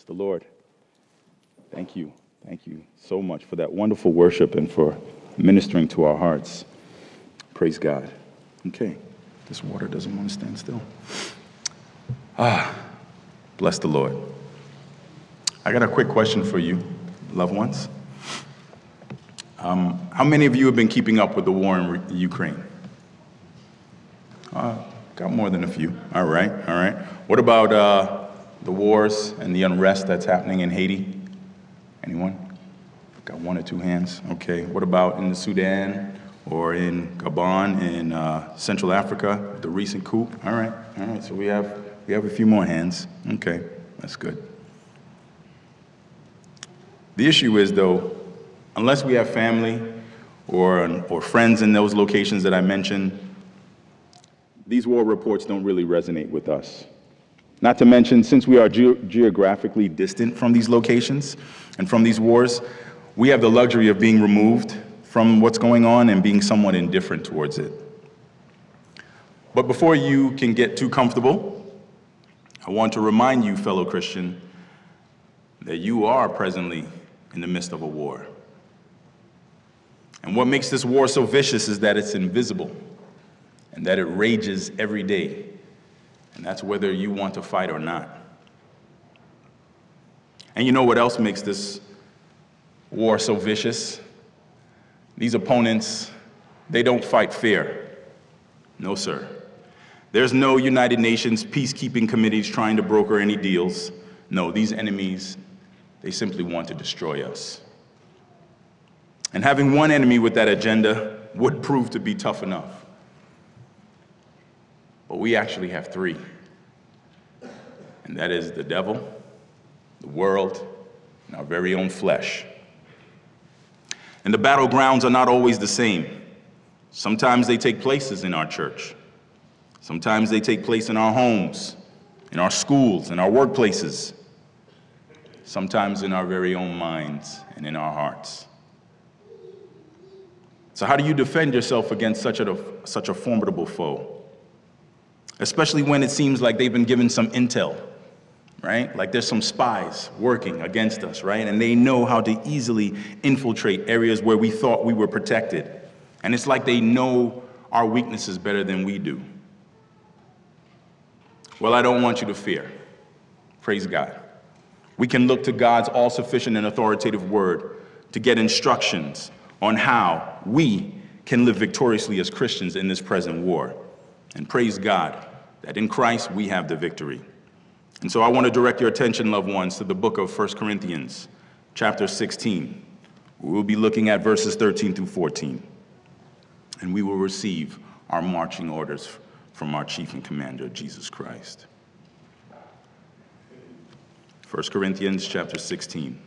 Bless the Lord. Thank you. Thank you so much for that wonderful worship and for ministering to our hearts. Praise God. Okay, this water doesn't want to stand still. Ah, bless the Lord. I got a quick question for you, loved ones. Um, how many of you have been keeping up with the war in Re- Ukraine? Uh, got more than a few. All right, all right. What about uh, the wars and the unrest that's happening in Haiti? Anyone? Got one or two hands. Okay. What about in the Sudan or in Gabon in uh, Central Africa, the recent coup? All right, all right. So we have we have a few more hands. Okay, that's good. The issue is though, unless we have family or or friends in those locations that I mentioned, these war reports don't really resonate with us. Not to mention, since we are ge- geographically distant from these locations and from these wars, we have the luxury of being removed from what's going on and being somewhat indifferent towards it. But before you can get too comfortable, I want to remind you, fellow Christian, that you are presently in the midst of a war. And what makes this war so vicious is that it's invisible and that it rages every day. And that's whether you want to fight or not. And you know what else makes this war so vicious? These opponents, they don't fight fair. No, sir. There's no United Nations peacekeeping committees trying to broker any deals. No, these enemies, they simply want to destroy us. And having one enemy with that agenda would prove to be tough enough. But we actually have three. And that is the devil, the world, and our very own flesh. And the battlegrounds are not always the same. Sometimes they take places in our church. Sometimes they take place in our homes, in our schools, in our workplaces. Sometimes in our very own minds and in our hearts. So, how do you defend yourself against such a, such a formidable foe? Especially when it seems like they've been given some intel, right? Like there's some spies working against us, right? And they know how to easily infiltrate areas where we thought we were protected. And it's like they know our weaknesses better than we do. Well, I don't want you to fear. Praise God. We can look to God's all sufficient and authoritative word to get instructions on how we can live victoriously as Christians in this present war. And praise God that in Christ we have the victory. And so I want to direct your attention, loved ones, to the book of 1 Corinthians, chapter 16. We will be looking at verses 13 through 14. And we will receive our marching orders from our chief and commander, Jesus Christ. 1 Corinthians chapter 16.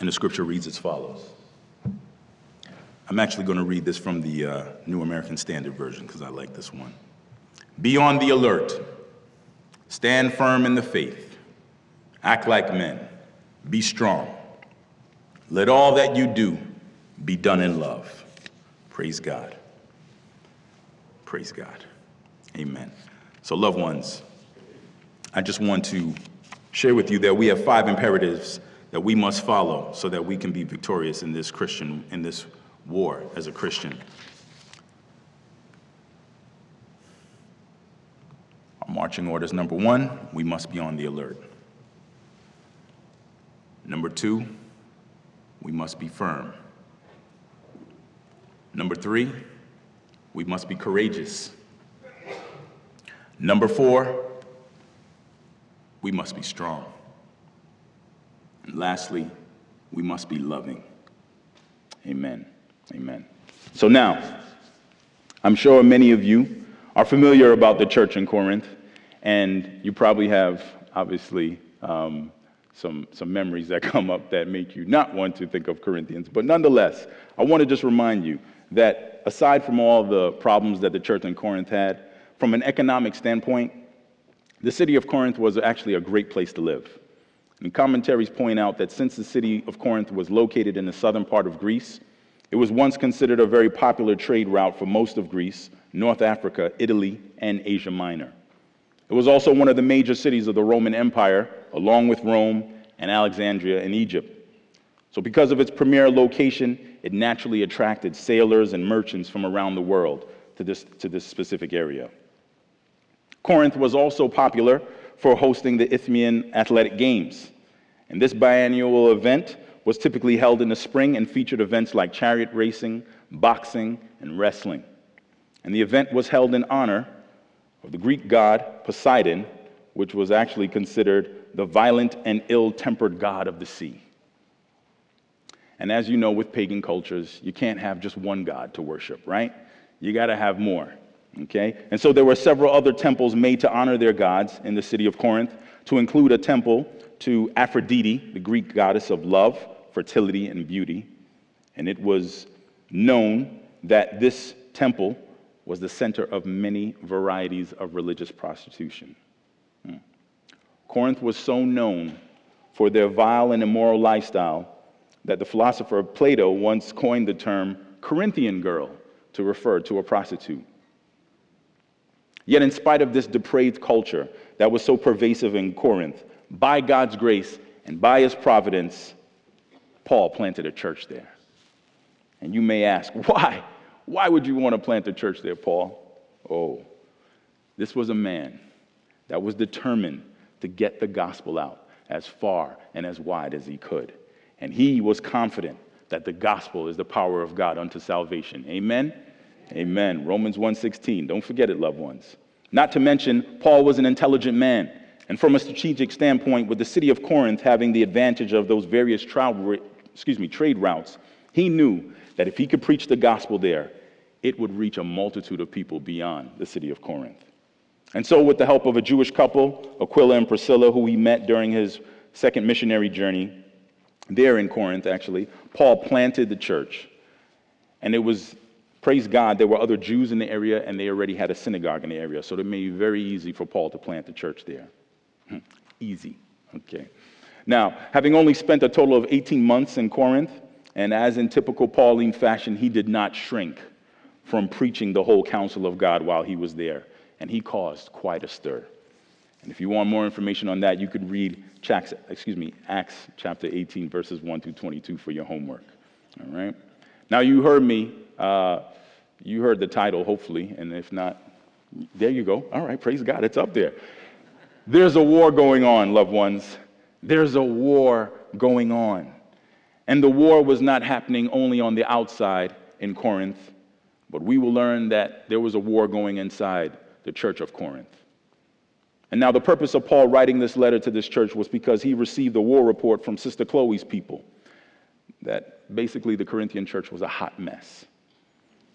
And the scripture reads as follows. I'm actually going to read this from the uh, New American Standard Version because I like this one. Be on the alert, stand firm in the faith, act like men, be strong. Let all that you do be done in love. Praise God. Praise God. Amen. So, loved ones, I just want to share with you that we have five imperatives that we must follow so that we can be victorious in this Christian, in this war as a Christian. Our marching orders number one, we must be on the alert. Number two, we must be firm. Number three, we must be courageous. Number four, we must be strong. And lastly, we must be loving. Amen. Amen. So now, I'm sure many of you are familiar about the church in Corinth, and you probably have, obviously, um, some, some memories that come up that make you not want to think of Corinthians. But nonetheless, I want to just remind you that aside from all the problems that the church in Corinth had, from an economic standpoint, the city of Corinth was actually a great place to live. And commentaries point out that since the city of Corinth was located in the southern part of Greece, it was once considered a very popular trade route for most of Greece, North Africa, Italy, and Asia Minor. It was also one of the major cities of the Roman Empire, along with Rome and Alexandria in Egypt. So, because of its premier location, it naturally attracted sailors and merchants from around the world to this, to this specific area. Corinth was also popular for hosting the Isthmian Athletic Games. And this biannual event was typically held in the spring and featured events like chariot racing, boxing, and wrestling. And the event was held in honor of the Greek god Poseidon, which was actually considered the violent and ill tempered god of the sea. And as you know, with pagan cultures, you can't have just one god to worship, right? You got to have more. Okay? And so there were several other temples made to honor their gods in the city of Corinth, to include a temple to Aphrodite, the Greek goddess of love, fertility, and beauty. And it was known that this temple was the center of many varieties of religious prostitution. Hmm. Corinth was so known for their vile and immoral lifestyle that the philosopher Plato once coined the term Corinthian girl to refer to a prostitute. Yet, in spite of this depraved culture that was so pervasive in Corinth, by God's grace and by his providence, Paul planted a church there. And you may ask, why? Why would you want to plant a church there, Paul? Oh, this was a man that was determined to get the gospel out as far and as wide as he could. And he was confident that the gospel is the power of God unto salvation. Amen. Amen. Romans 1:16. Don't forget it, loved ones. Not to mention, Paul was an intelligent man. And from a strategic standpoint, with the city of Corinth having the advantage of those various travel, excuse me, trade routes, he knew that if he could preach the gospel there, it would reach a multitude of people beyond the city of Corinth. And so, with the help of a Jewish couple, Aquila and Priscilla, who he met during his second missionary journey, there in Corinth, actually, Paul planted the church. And it was praise God, there were other Jews in the area and they already had a synagogue in the area. So it made it very easy for Paul to plant the church there. Hmm, easy. Okay. Now, having only spent a total of 18 months in Corinth, and as in typical Pauline fashion, he did not shrink from preaching the whole counsel of God while he was there. And he caused quite a stir. And if you want more information on that, you could read excuse me, Acts chapter 18, verses 1 through 22 for your homework. All right? Now, you heard me uh, you heard the title, hopefully, and if not, there you go. All right, praise God, it's up there. There's a war going on, loved ones. There's a war going on. And the war was not happening only on the outside in Corinth, but we will learn that there was a war going inside the church of Corinth. And now, the purpose of Paul writing this letter to this church was because he received a war report from Sister Chloe's people that basically the Corinthian church was a hot mess.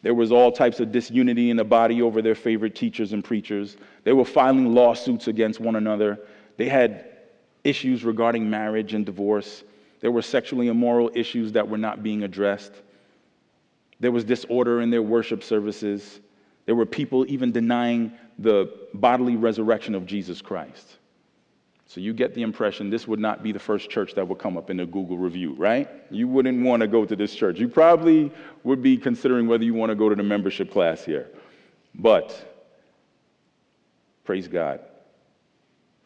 There was all types of disunity in the body over their favorite teachers and preachers. They were filing lawsuits against one another. They had issues regarding marriage and divorce. There were sexually immoral issues that were not being addressed. There was disorder in their worship services. There were people even denying the bodily resurrection of Jesus Christ. So you get the impression this would not be the first church that would come up in a Google review, right? You wouldn't want to go to this church. You probably would be considering whether you want to go to the membership class here. But praise God.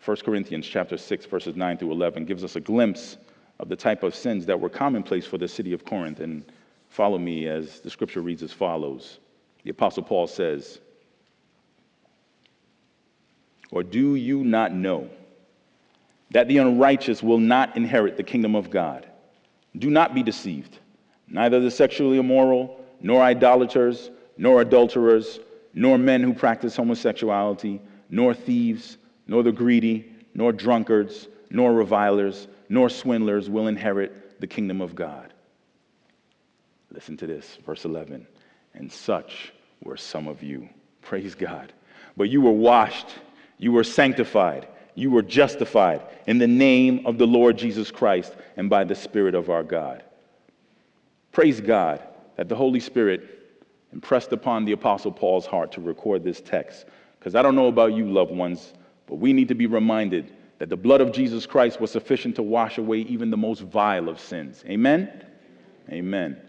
1 Corinthians chapter 6 verses 9 through 11 gives us a glimpse of the type of sins that were commonplace for the city of Corinth and follow me as the scripture reads as follows. The apostle Paul says, "Or do you not know that the unrighteous will not inherit the kingdom of God. Do not be deceived. Neither the sexually immoral, nor idolaters, nor adulterers, nor men who practice homosexuality, nor thieves, nor the greedy, nor drunkards, nor revilers, nor swindlers will inherit the kingdom of God. Listen to this, verse 11. And such were some of you. Praise God. But you were washed, you were sanctified you were justified in the name of the Lord Jesus Christ and by the Spirit of our God. Praise God that the Holy Spirit impressed upon the Apostle Paul's heart to record this text. Because I don't know about you, loved ones, but we need to be reminded that the blood of Jesus Christ was sufficient to wash away even the most vile of sins. Amen? Amen.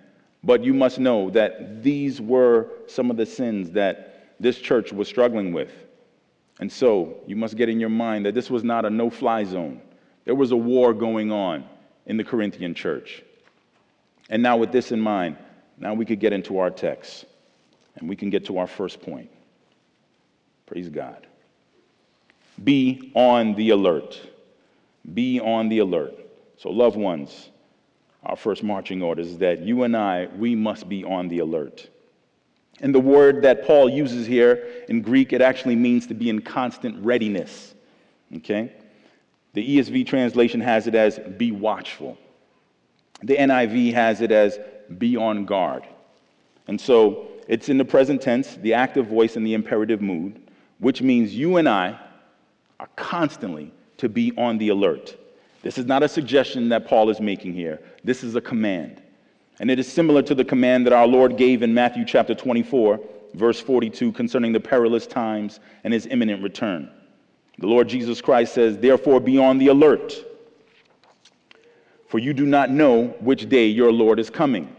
But you must know that these were some of the sins that this church was struggling with. And so you must get in your mind that this was not a no fly zone. There was a war going on in the Corinthian church. And now, with this in mind, now we could get into our text and we can get to our first point. Praise God. Be on the alert. Be on the alert. So, loved ones, our first marching order is that you and I, we must be on the alert. And the word that Paul uses here in Greek, it actually means to be in constant readiness. Okay? The ESV translation has it as be watchful. The NIV has it as be on guard. And so it's in the present tense, the active voice, and the imperative mood, which means you and I are constantly to be on the alert. This is not a suggestion that Paul is making here. This is a command. And it is similar to the command that our Lord gave in Matthew chapter 24, verse 42, concerning the perilous times and his imminent return. The Lord Jesus Christ says, Therefore, be on the alert, for you do not know which day your Lord is coming.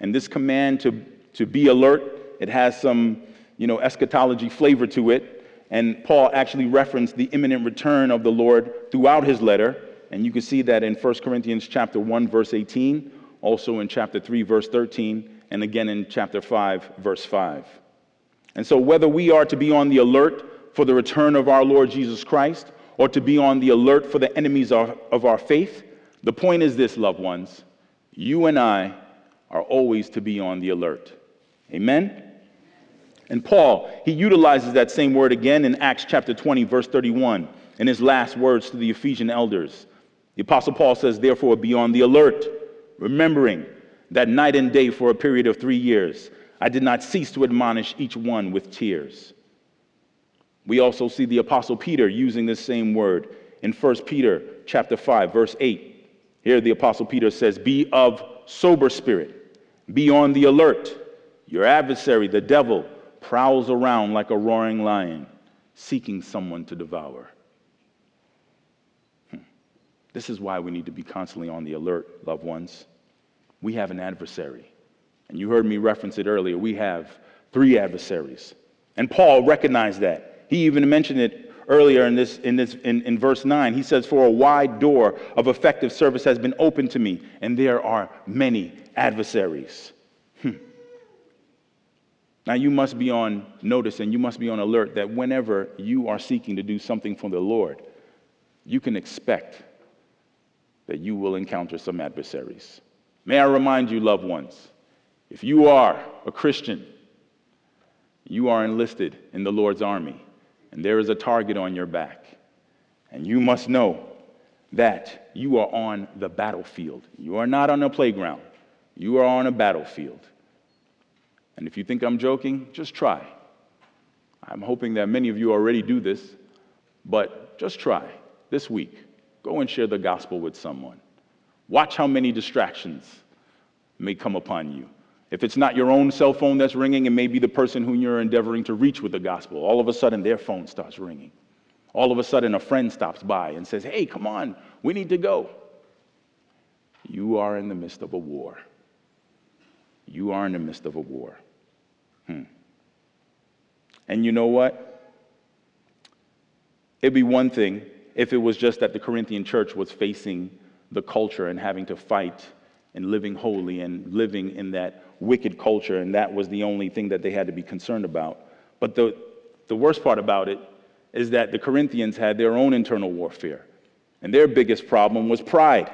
And this command to, to be alert, it has some you know, eschatology flavor to it. And Paul actually referenced the imminent return of the Lord throughout his letter. And you can see that in 1 Corinthians chapter 1, verse 18, also in chapter 3, verse 13, and again in chapter 5, verse 5. And so, whether we are to be on the alert for the return of our Lord Jesus Christ or to be on the alert for the enemies of, our faith, the point is this, loved ones. You and I are always to be on the alert. Amen? And Paul, he utilizes that same word again in Acts chapter 20, verse 31, in his last words to the Ephesian elders. The Apostle Paul says, Therefore, be on the alert, remembering that night and day for a period of three years, I did not cease to admonish each one with tears. We also see the Apostle Peter using this same word in 1 Peter chapter 5, verse 8. Here the Apostle Peter says, Be of sober spirit, be on the alert. Your adversary, the devil, prowls around like a roaring lion, seeking someone to devour. Hmm. This is why we need to be constantly on the alert, loved ones. We have an adversary. And you heard me reference it earlier. We have three adversaries. And Paul recognized that. He even mentioned it earlier in this, in, this in, in verse 9. He says, For a wide door of effective service has been opened to me, and there are many adversaries. Now, you must be on notice and you must be on alert that whenever you are seeking to do something for the Lord, you can expect that you will encounter some adversaries. May I remind you, loved ones, if you are a Christian, you are enlisted in the Lord's army, and there is a target on your back. And you must know that you are on the battlefield. You are not on a playground, you are on a battlefield. And if you think I'm joking, just try. I'm hoping that many of you already do this, but just try this week. Go and share the gospel with someone. Watch how many distractions may come upon you. If it's not your own cell phone that's ringing, it may be the person whom you're endeavoring to reach with the gospel. All of a sudden, their phone starts ringing. All of a sudden, a friend stops by and says, Hey, come on, we need to go. You are in the midst of a war. You are in the midst of a war. Hmm. And you know what? It'd be one thing if it was just that the Corinthian church was facing the culture and having to fight and living holy and living in that wicked culture, and that was the only thing that they had to be concerned about. But the, the worst part about it is that the Corinthians had their own internal warfare, and their biggest problem was pride.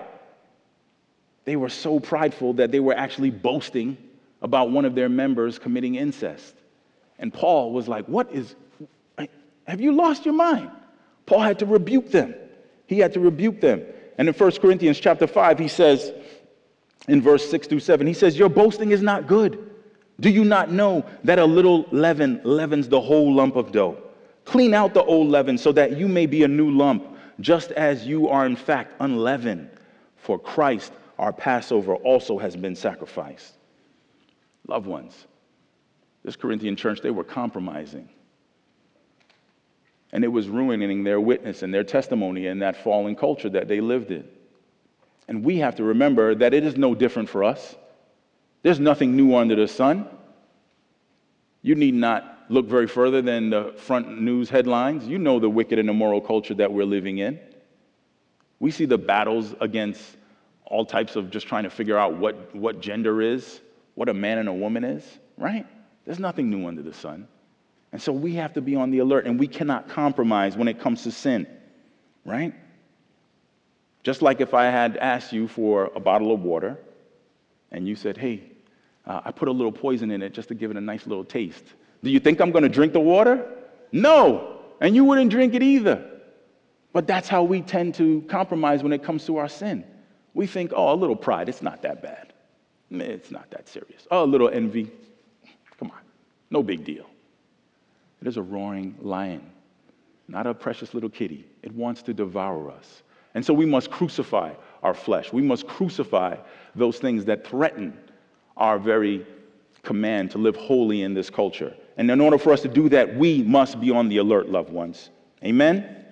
They were so prideful that they were actually boasting about one of their members committing incest. And Paul was like, What is, have you lost your mind? Paul had to rebuke them. He had to rebuke them. And in 1 Corinthians chapter 5, he says, in verse 6 through 7, he says, Your boasting is not good. Do you not know that a little leaven leavens the whole lump of dough? Clean out the old leaven so that you may be a new lump, just as you are in fact unleavened. For Christ, our Passover, also has been sacrificed. Loved ones, this Corinthian church, they were compromising. And it was ruining their witness and their testimony in that fallen culture that they lived in. And we have to remember that it is no different for us. There's nothing new under the sun. You need not look very further than the front news headlines. You know the wicked and immoral culture that we're living in. We see the battles against all types of just trying to figure out what, what gender is, what a man and a woman is, right? There's nothing new under the sun. And so we have to be on the alert, and we cannot compromise when it comes to sin, right? Just like if I had asked you for a bottle of water, and you said, hey, uh, I put a little poison in it just to give it a nice little taste. Do you think I'm going to drink the water? No. And you wouldn't drink it either. But that's how we tend to compromise when it comes to our sin. We think, oh, a little pride, it's not that bad. It's not that serious. Oh, a little envy, come on, no big deal. It is a roaring lion, not a precious little kitty. It wants to devour us. And so we must crucify our flesh. We must crucify those things that threaten our very command to live holy in this culture. And in order for us to do that, we must be on the alert, loved ones. Amen?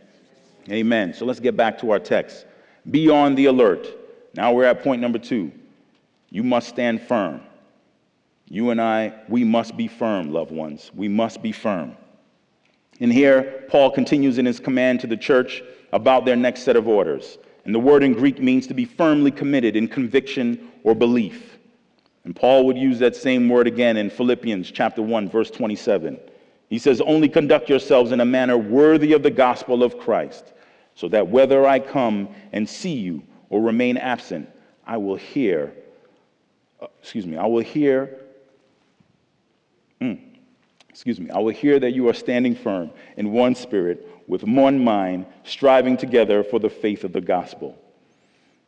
Amen. So let's get back to our text. Be on the alert. Now we're at point number two. You must stand firm. You and I, we must be firm, loved ones. We must be firm. And here, Paul continues in his command to the church about their next set of orders. And the word in Greek means to be firmly committed in conviction or belief. And Paul would use that same word again in Philippians chapter 1 verse 27. He says, "Only conduct yourselves in a manner worthy of the gospel of Christ, so that whether I come and see you or remain absent, I will hear uh, excuse me, I will hear mm, excuse me, I will hear that you are standing firm in one spirit with one mind, striving together for the faith of the gospel.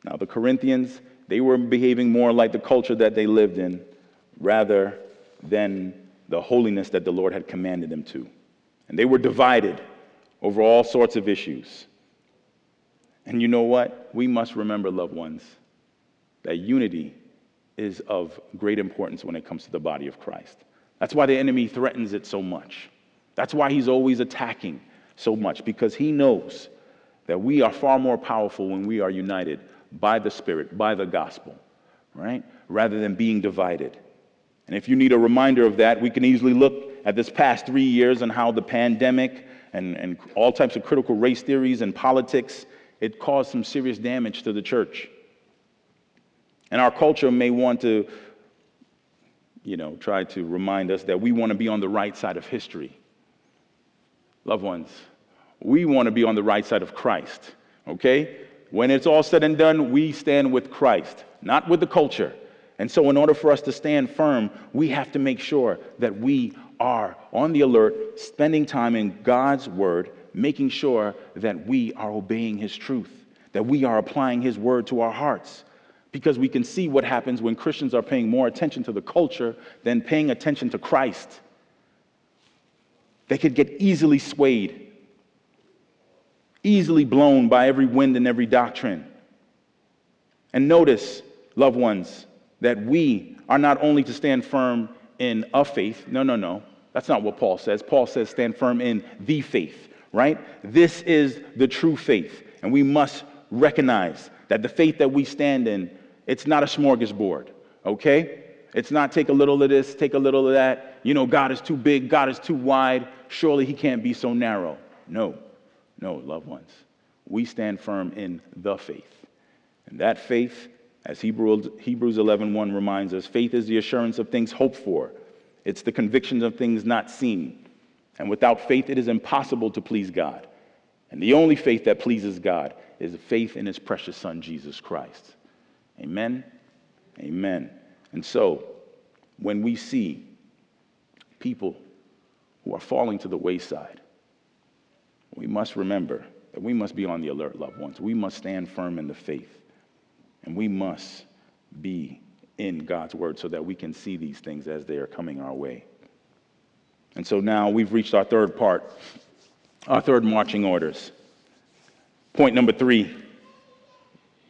Now, the Corinthians, they were behaving more like the culture that they lived in rather than the holiness that the Lord had commanded them to. And they were divided over all sorts of issues. And you know what? We must remember, loved ones, that unity is of great importance when it comes to the body of Christ. That's why the enemy threatens it so much. That's why he's always attacking so much because he knows that we are far more powerful when we are united by the Spirit, by the gospel, right? Rather than being divided. And if you need a reminder of that, we can easily look at this past three years and how the pandemic and, and all types of critical race theories and politics, it caused some serious damage to the church. And our culture may want to, you know, try to remind us that we want to be on the right side of history. Loved ones, we want to be on the right side of Christ, okay? When it's all said and done, we stand with Christ, not with the culture. And so, in order for us to stand firm, we have to make sure that we are on the alert, spending time in God's word, making sure that we are obeying his truth, that we are applying his word to our hearts. Because we can see what happens when Christians are paying more attention to the culture than paying attention to Christ. They could get easily swayed easily blown by every wind and every doctrine. And notice, loved ones, that we are not only to stand firm in a faith, no, no, no. That's not what Paul says. Paul says stand firm in the faith, right? This is the true faith. And we must recognize that the faith that we stand in, it's not a smorgasbord, okay? It's not take a little of this, take a little of that. You know, God is too big, God is too wide. Surely he can't be so narrow. No. No, loved ones. We stand firm in the faith. And that faith, as Hebrews, Hebrews 11.1 reminds us, faith is the assurance of things hoped for. It's the conviction of things not seen. And without faith, it is impossible to please God. And the only faith that pleases God is faith in his precious son, Jesus Christ. Amen? Amen. And so, when we see people who are falling to the wayside, we must remember that we must be on the alert, loved ones. We must stand firm in the faith. And we must be in God's word so that we can see these things as they are coming our way. And so now we've reached our third part, our third marching orders. Point number three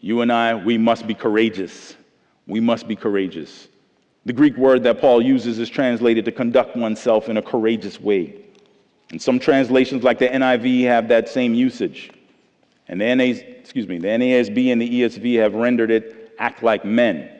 you and I, we must be courageous. We must be courageous. The Greek word that Paul uses is translated to conduct oneself in a courageous way. And some translations, like the NIV, have that same usage. And the, NA, excuse me, the NASB and the ESV have rendered it act like men.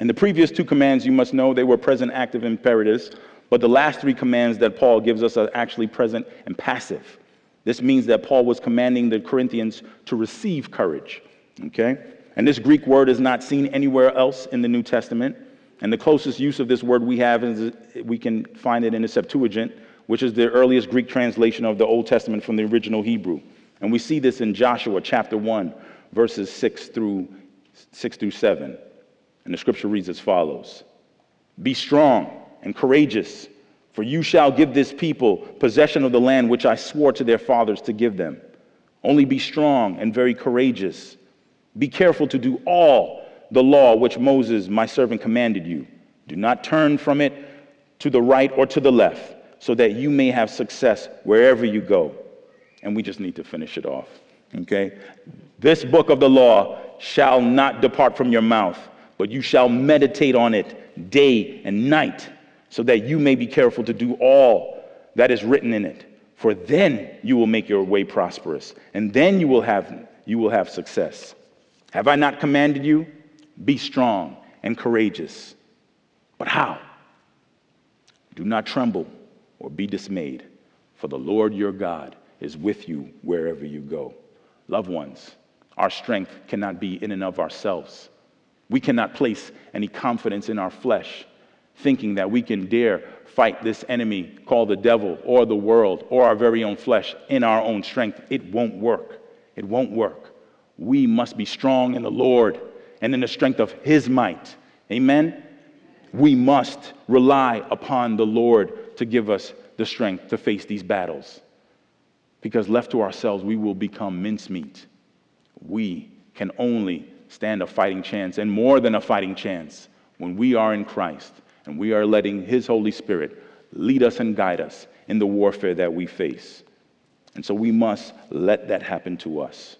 And the previous two commands, you must know, they were present active imperatives, But the last three commands that Paul gives us are actually present and passive. This means that Paul was commanding the Corinthians to receive courage. Okay? And this Greek word is not seen anywhere else in the New Testament. And the closest use of this word we have is we can find it in the Septuagint, which is the earliest Greek translation of the Old Testament from the original Hebrew. And we see this in Joshua chapter 1, verses 6 through 6 through 7. And the scripture reads as follows Be strong and courageous, for you shall give this people possession of the land which I swore to their fathers to give them. Only be strong and very courageous. Be careful to do all the law which Moses, my servant, commanded you. Do not turn from it to the right or to the left, so that you may have success wherever you go. And we just need to finish it off. Okay? This book of the law shall not depart from your mouth, but you shall meditate on it day and night, so that you may be careful to do all that is written in it. For then you will make your way prosperous, and then you will have, you will have success. Have I not commanded you? Be strong and courageous. But how? Do not tremble or be dismayed, for the Lord your God is with you wherever you go. Loved ones, our strength cannot be in and of ourselves. We cannot place any confidence in our flesh, thinking that we can dare fight this enemy called the devil or the world or our very own flesh in our own strength. It won't work. It won't work we must be strong in the Lord and in the strength of his might. Amen? We must rely upon the Lord to give us the strength to face these battles. Because left to ourselves, we will become mincemeat. We can only stand a fighting chance and more than a fighting chance when we are in Christ and we are letting His Holy Spirit lead us and guide us in the warfare that we face. And so we must let that happen to us.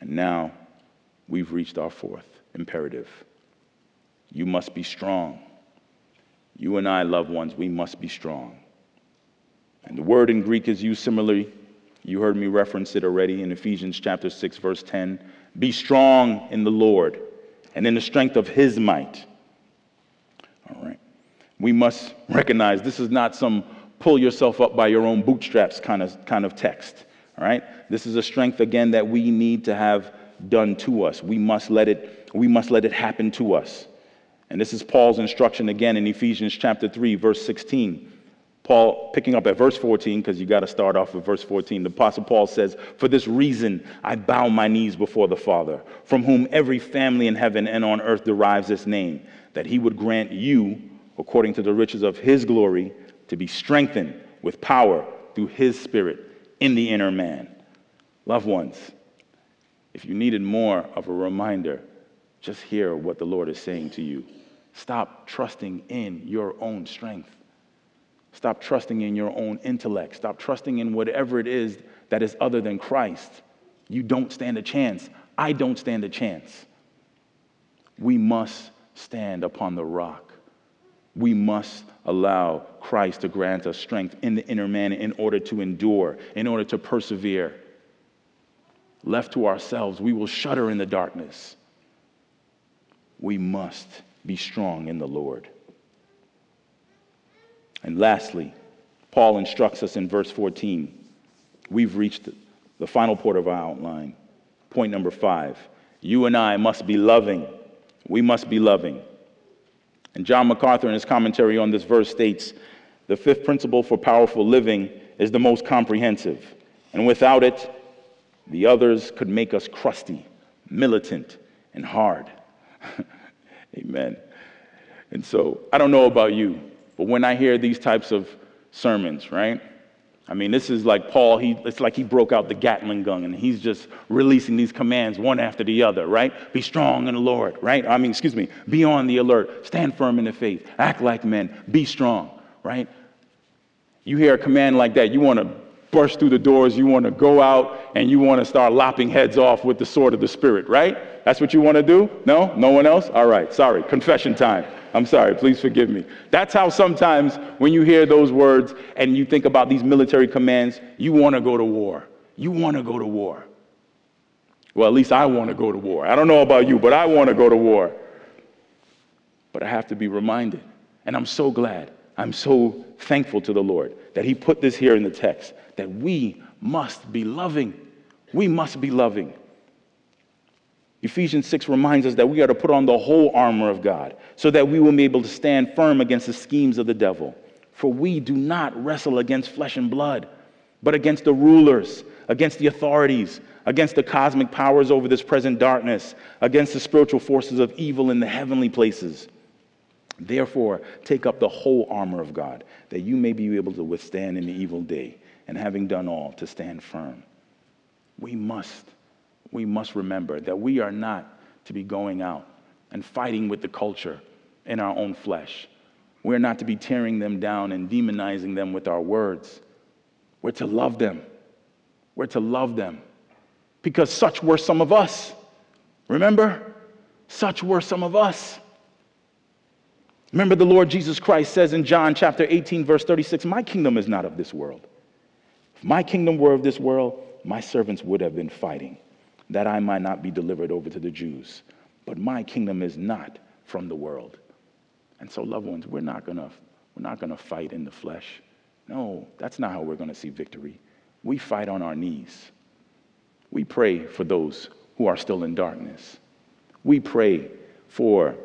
And now we've reached our fourth imperative. You must be strong. You and I, loved ones, we must be strong. And the word in Greek is used similarly. You heard me reference it already in Ephesians chapter 6, verse 10. Be strong in the Lord and in the strength of his might. All right. We must recognize this is not some pull yourself up by your own bootstraps kind of, kind of text. All right? This is a strength again that we need to have done to us. We must let it we must let it happen to us. And this is Paul's instruction again in Ephesians chapter 3 verse 16. Paul picking up at verse 14 because you got to start off with verse 14. The apostle Paul says, "For this reason I bow my knees before the Father, from whom every family in heaven and on earth derives its name, that he would grant you according to the riches of his glory to be strengthened with power through his spirit in the inner man. Loved ones, if you needed more of a reminder, just hear what the Lord is saying to you. Stop trusting in your own strength. Stop trusting in your own intellect. Stop trusting in whatever it is that is other than Christ. You don't stand a chance. I don't stand a chance. We must stand upon the rock. We must allow Christ to grant us strength in the inner man in order to endure, in order to persevere. Left to ourselves, we will shudder in the darkness. We must be strong in the Lord. And lastly, Paul instructs us in verse 14. We've reached the final part of our outline. Point number five. You and I must be loving. We must be loving. And John MacArthur, in his commentary on this verse, states the fifth principle for powerful living is the most comprehensive. And without it, the others could make us crusty, militant, and hard. Amen. And so, I don't know about you, but when I hear these types of sermons, right? I mean, this is like Paul, he, it's like he broke out the Gatling gun and he's just releasing these commands one after the other, right? Be strong in the Lord, right? I mean, excuse me, be on the alert, stand firm in the faith, act like men, be strong, right? You hear a command like that, you want to burst through the doors, you want to go out and you want to start lopping heads off with the sword of the Spirit, right? That's what you want to do? No? No one else? All right, sorry, confession time. I'm sorry, please forgive me. That's how sometimes when you hear those words and you think about these military commands, you want to go to war. You want to go to war. Well, at least I want to go to war. I don't know about you, but I want to go to war. But I have to be reminded And I'm so glad, I'm so thankful to the Lord that He put this here in the text that we must be loving. We must be loving. Ephesians 6 reminds us that we are to put on the whole armor of God so that we will be able to stand firm against the schemes of the devil. For we do not wrestle against flesh and blood, but against the rulers, against the authorities, against the cosmic powers over this present darkness, against the spiritual forces of evil in the heavenly places. Therefore, take up the whole armor of God, that you may be able to withstand in the evil day, and having done all, to stand firm. We must, we must remember that we are not to be going out and fighting with the culture in our own flesh. We're not to be tearing them down and demonizing them with our words. We're to love them. We're to love them because such were some of us. Remember? Such were some of us. Remember, the Lord Jesus Christ says in John chapter 18, verse 36, My kingdom is not of this world. If my kingdom were of this world, my servants would have been fighting, that I might not be delivered over to the Jews. But my kingdom is not from the world. And so, loved ones, we're not gonna, we're not gonna fight in the flesh. No, that's not how we're gonna see victory. We fight on our knees. We pray for those who are still in darkness. We pray for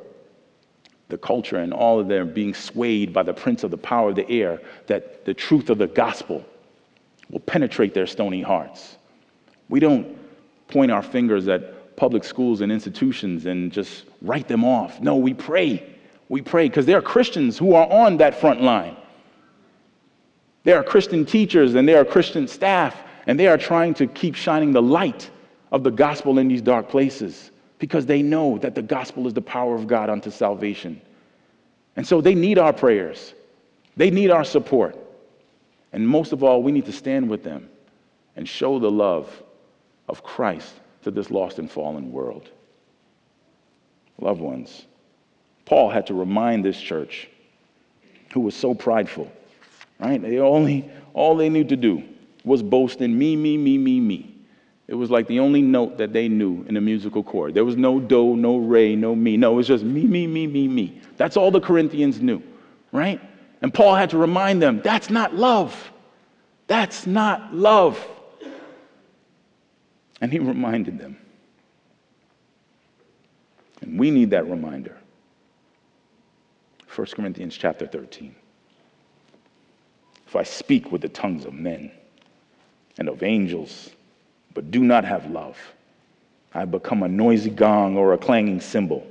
the culture and all of them being swayed by the prince of the power of the air, that the truth of the gospel will penetrate their stony hearts. We don't point our fingers at public schools and institutions and just write them off. No, we pray. We pray because there are Christians who are on that front line. There are Christian teachers and there are Christian staff, and they are trying to keep shining the light of the gospel in these dark places because they know that the gospel is the power of God unto salvation. And so they need our prayers, they need our support. And most of all, we need to stand with them and show the love of Christ to this lost and fallen world. Loved ones, Paul had to remind this church who was so prideful, right? They only, all they knew to do was boast in me, me, me, me, me. It was like the only note that they knew in a musical chord. There was no do, no re, no mi. No, it was just me, me, me, me, me. That's all the Corinthians knew, right? And Paul had to remind them that's not love. That's not love. And he reminded them. And we need that reminder. 1 Corinthians chapter 13. If I speak with the tongues of men and of angels, but do not have love, I become a noisy gong or a clanging cymbal.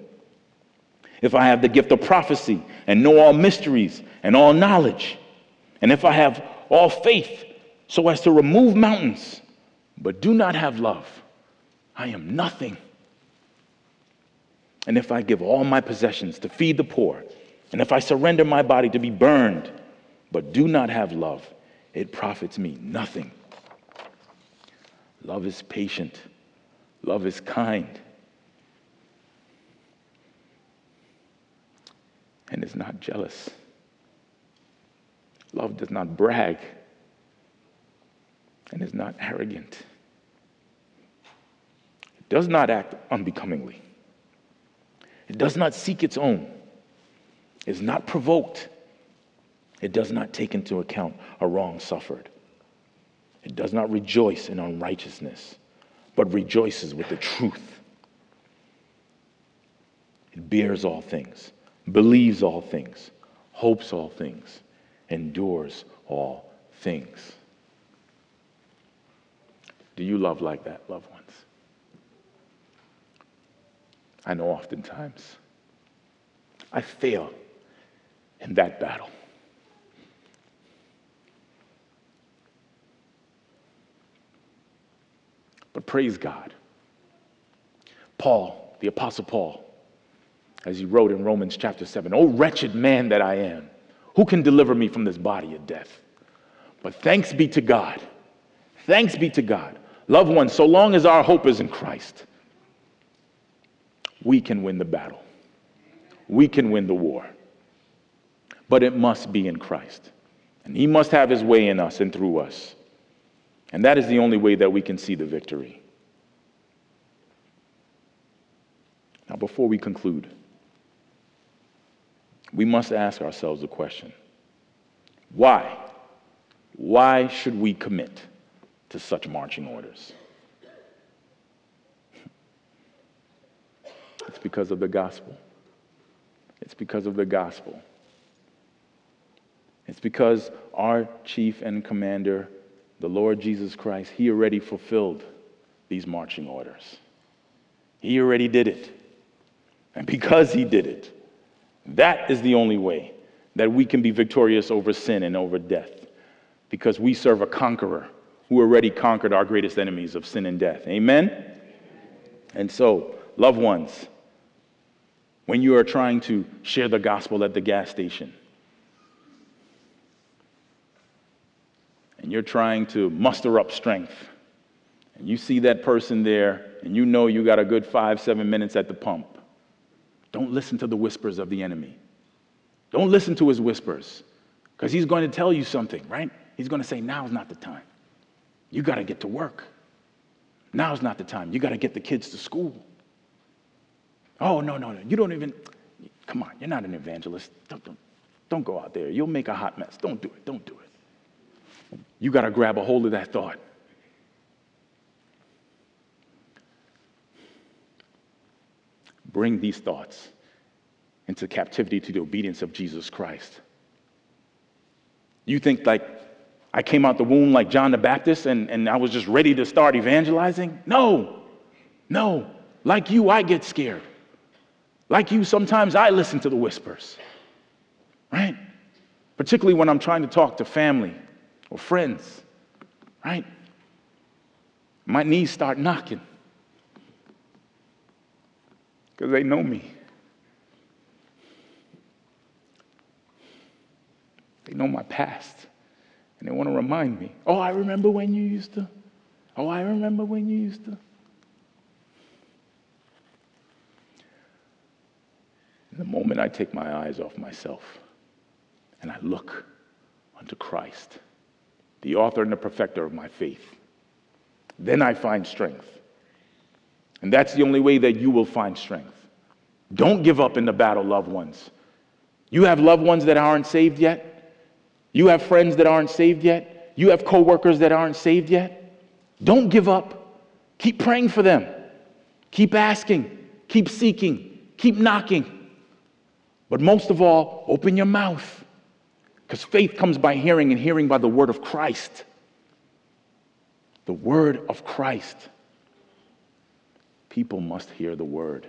If I have the gift of prophecy and know all mysteries and all knowledge, and if I have all faith so as to remove mountains, but do not have love, I am nothing. And if I give all my possessions to feed the poor, and if I surrender my body to be burned, but do not have love, it profits me nothing. Love is patient. Love is kind. And is not jealous. Love does not brag and is not arrogant. Does not act unbecomingly. It does not seek its own. It is not provoked. It does not take into account a wrong suffered. It does not rejoice in unrighteousness, but rejoices with the truth. It bears all things, believes all things, hopes all things, endures all things. Do you love like that, loved ones? I know oftentimes I fail in that battle. But praise God. Paul, the Apostle Paul, as he wrote in Romans chapter 7, Oh, wretched man that I am, who can deliver me from this body of death? But thanks be to God. Thanks be to God. Loved ones, so long as our hope is in Christ, we can win the battle. We can win the war. But it must be in Christ. And He must have His way in us and through us. And that is the only way that we can see the victory. Now, before we conclude, we must ask ourselves the question why? Why should we commit to such marching orders? It's because of the gospel. It's because of the gospel. It's because our chief and commander, the Lord Jesus Christ, he already fulfilled these marching orders. He already did it. And because he did it, that is the only way that we can be victorious over sin and over death. Because we serve a conqueror who already conquered our greatest enemies of sin and death. Amen? And so, loved ones, when you are trying to share the gospel at the gas station, and you're trying to muster up strength, and you see that person there, and you know you got a good five, seven minutes at the pump, don't listen to the whispers of the enemy. Don't listen to his whispers, because he's going to tell you something, right? He's going to say, Now's not the time. You got to get to work. Now's not the time. You got to get the kids to school. Oh, no, no, no. You don't even, come on, you're not an evangelist. Don't, don't, don't go out there. You'll make a hot mess. Don't do it. Don't do it. You got to grab a hold of that thought. Bring these thoughts into captivity to the obedience of Jesus Christ. You think like I came out the womb like John the Baptist and, and I was just ready to start evangelizing? No, no. Like you, I get scared. Like you, sometimes I listen to the whispers, right? Particularly when I'm trying to talk to family or friends, right? My knees start knocking because they know me. They know my past and they want to remind me. Oh, I remember when you used to. Oh, I remember when you used to. In the moment I take my eyes off myself and I look unto Christ, the author and the perfecter of my faith, then I find strength. And that's the only way that you will find strength. Don't give up in the battle, loved ones. You have loved ones that aren't saved yet. You have friends that aren't saved yet. You have coworkers that aren't saved yet. Don't give up. Keep praying for them. Keep asking. Keep seeking. Keep knocking. But most of all, open your mouth. Because faith comes by hearing, and hearing by the word of Christ. The word of Christ. People must hear the word.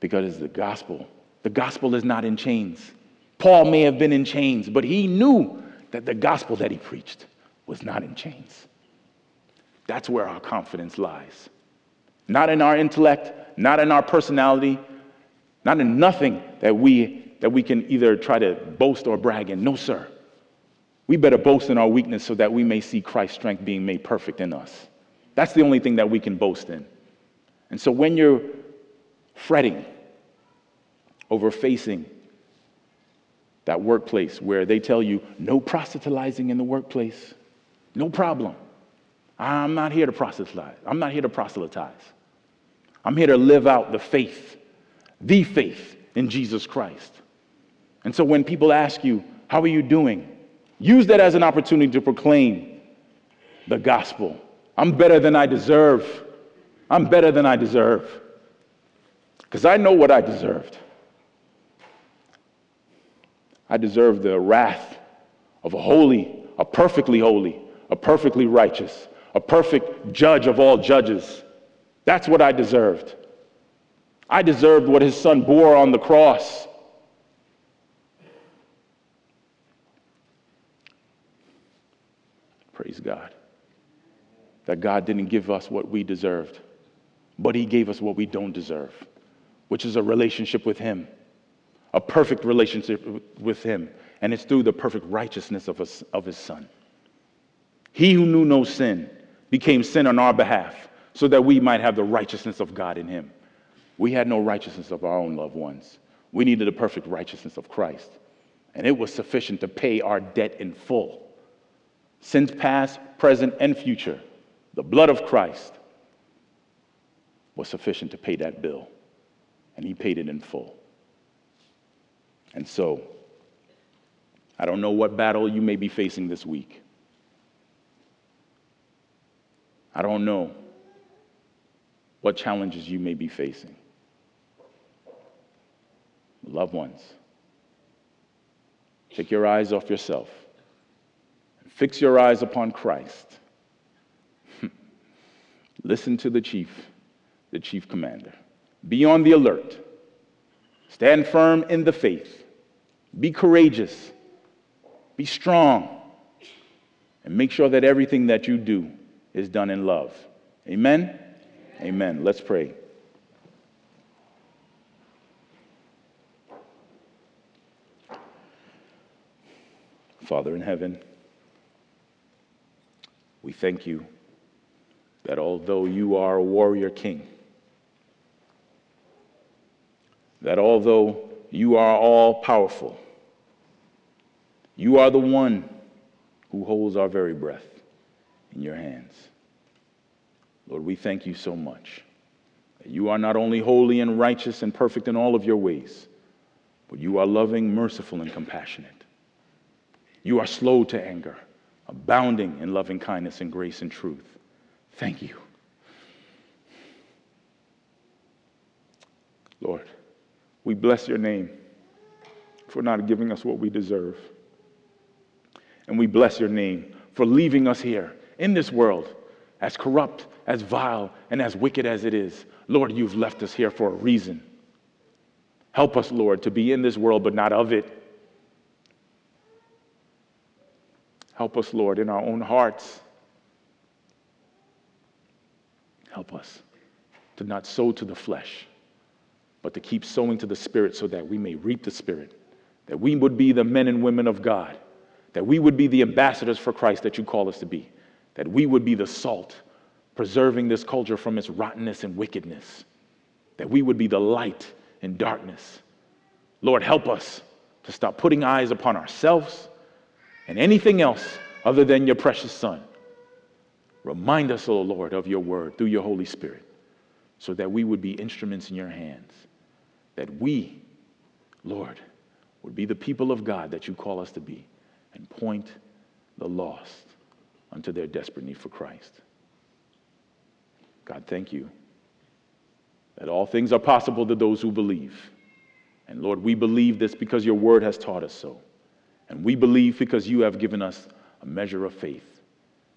Because it's the gospel. The gospel is not in chains. Paul may have been in chains, but he knew that the gospel that he preached was not in chains. That's where our confidence lies. Not in our intellect, not in our personality, not in nothing that we, that we can either try to boast or brag in. No, sir. We better boast in our weakness so that we may see Christ's strength being made perfect in us. That's the only thing that we can boast in. And so when you're fretting over facing that workplace where they tell you no proselytizing in the workplace, no problem. I'm not here to proselytize. I'm not here to proselytize. I'm here to live out the faith the faith in Jesus Christ. And so when people ask you, How are you doing? use that as an opportunity to proclaim the gospel. I'm better than I deserve. I'm better than I deserve. Because I know what I deserved. I deserve the wrath of a holy, a perfectly holy, a perfectly righteous, a perfect judge of all judges. That's what I deserved. I deserved what his son bore on the cross. Praise God. That God didn't give us what we deserved, but he gave us what we don't deserve, which is a relationship with him, a perfect relationship with him. And it's through the perfect righteousness of, his, of his son. He who knew no sin became sin on our behalf so that we might have the righteousness of God in him. We had no righteousness of our own loved ones. We needed the perfect righteousness of Christ. And it was sufficient to pay our debt in full. Sins past, present, and future, the blood of Christ was sufficient to pay that bill. And he paid it in full. And so, I don't know what battle you may be facing this week. I don't know what challenges you may be facing. Loved ones, take your eyes off yourself fix your eyes upon Christ. Listen to the chief, the chief commander. Be on the alert. Stand firm in the faith. Be courageous. Be strong. And make sure that everything that you do is done in love. Amen? Amen. Let's pray. Father in heaven, we thank you that although you are a warrior king, that although you are all powerful, you are the one who holds our very breath in your hands. Lord, we thank you so much that you are not only holy and righteous and perfect in all of your ways, but you are loving, merciful, and compassionate. You are slow to anger, abounding in loving kindness and grace and truth. Thank you. Lord, we bless your name for not giving us what we deserve. And we bless your name for leaving us here in this world as corrupt, as vile, and as wicked as it is. Lord, you've left us here for a reason. Help us, Lord, to be in this world but not of it. Help us, Lord, in our own hearts. Help us to not sow to the flesh, but to keep sowing to the Spirit so that we may reap the Spirit, that we would be the men and women of God, that we would be the ambassadors for Christ that you call us to be, that we would be the salt, preserving this culture from its rottenness and wickedness, that we would be the light in darkness. Lord, help us to stop putting eyes upon ourselves and anything else other than your precious Son. Remind us, O oh Lord, of your word through your Holy Spirit so that we would be instruments in your hands, that we, Lord, would be the people of God that you call us to be and point the lost unto their desperate need for Christ. God, thank you that all things are possible to those who believe. And Lord, we believe this because your word has taught us so. And we believe because you have given us a measure of faith.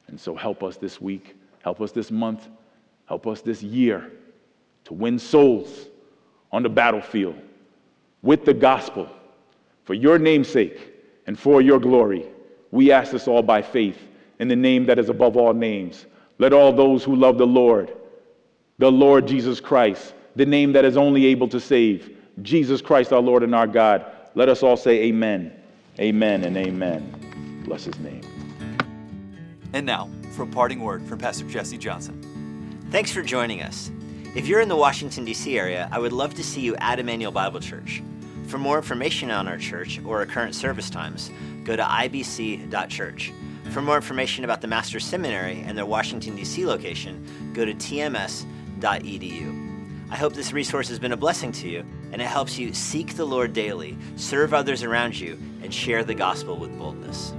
And so help us this week, help us this month, help us this year to win souls on the battlefield with the gospel for your namesake and for your glory. We ask this all by faith in the name that is above all names. Let all those who love the Lord, the Lord Jesus Christ, the name that is only able to save, Jesus Christ our Lord and our God, let us all say amen, amen, and amen. Bless his name. And now, for a parting word from Pastor Jesse Johnson. Thanks for joining us. If you're in the Washington, D.C. area, I would love to see you at Immanuel Bible Church. For more information on our church or our current service times, go to ibc.church. For more information about the Master's Seminary and their Washington, D.C. location, go to tms.edu. I hope this resource has been a blessing to you and it helps you seek the Lord daily, serve others around you, and share the gospel with boldness.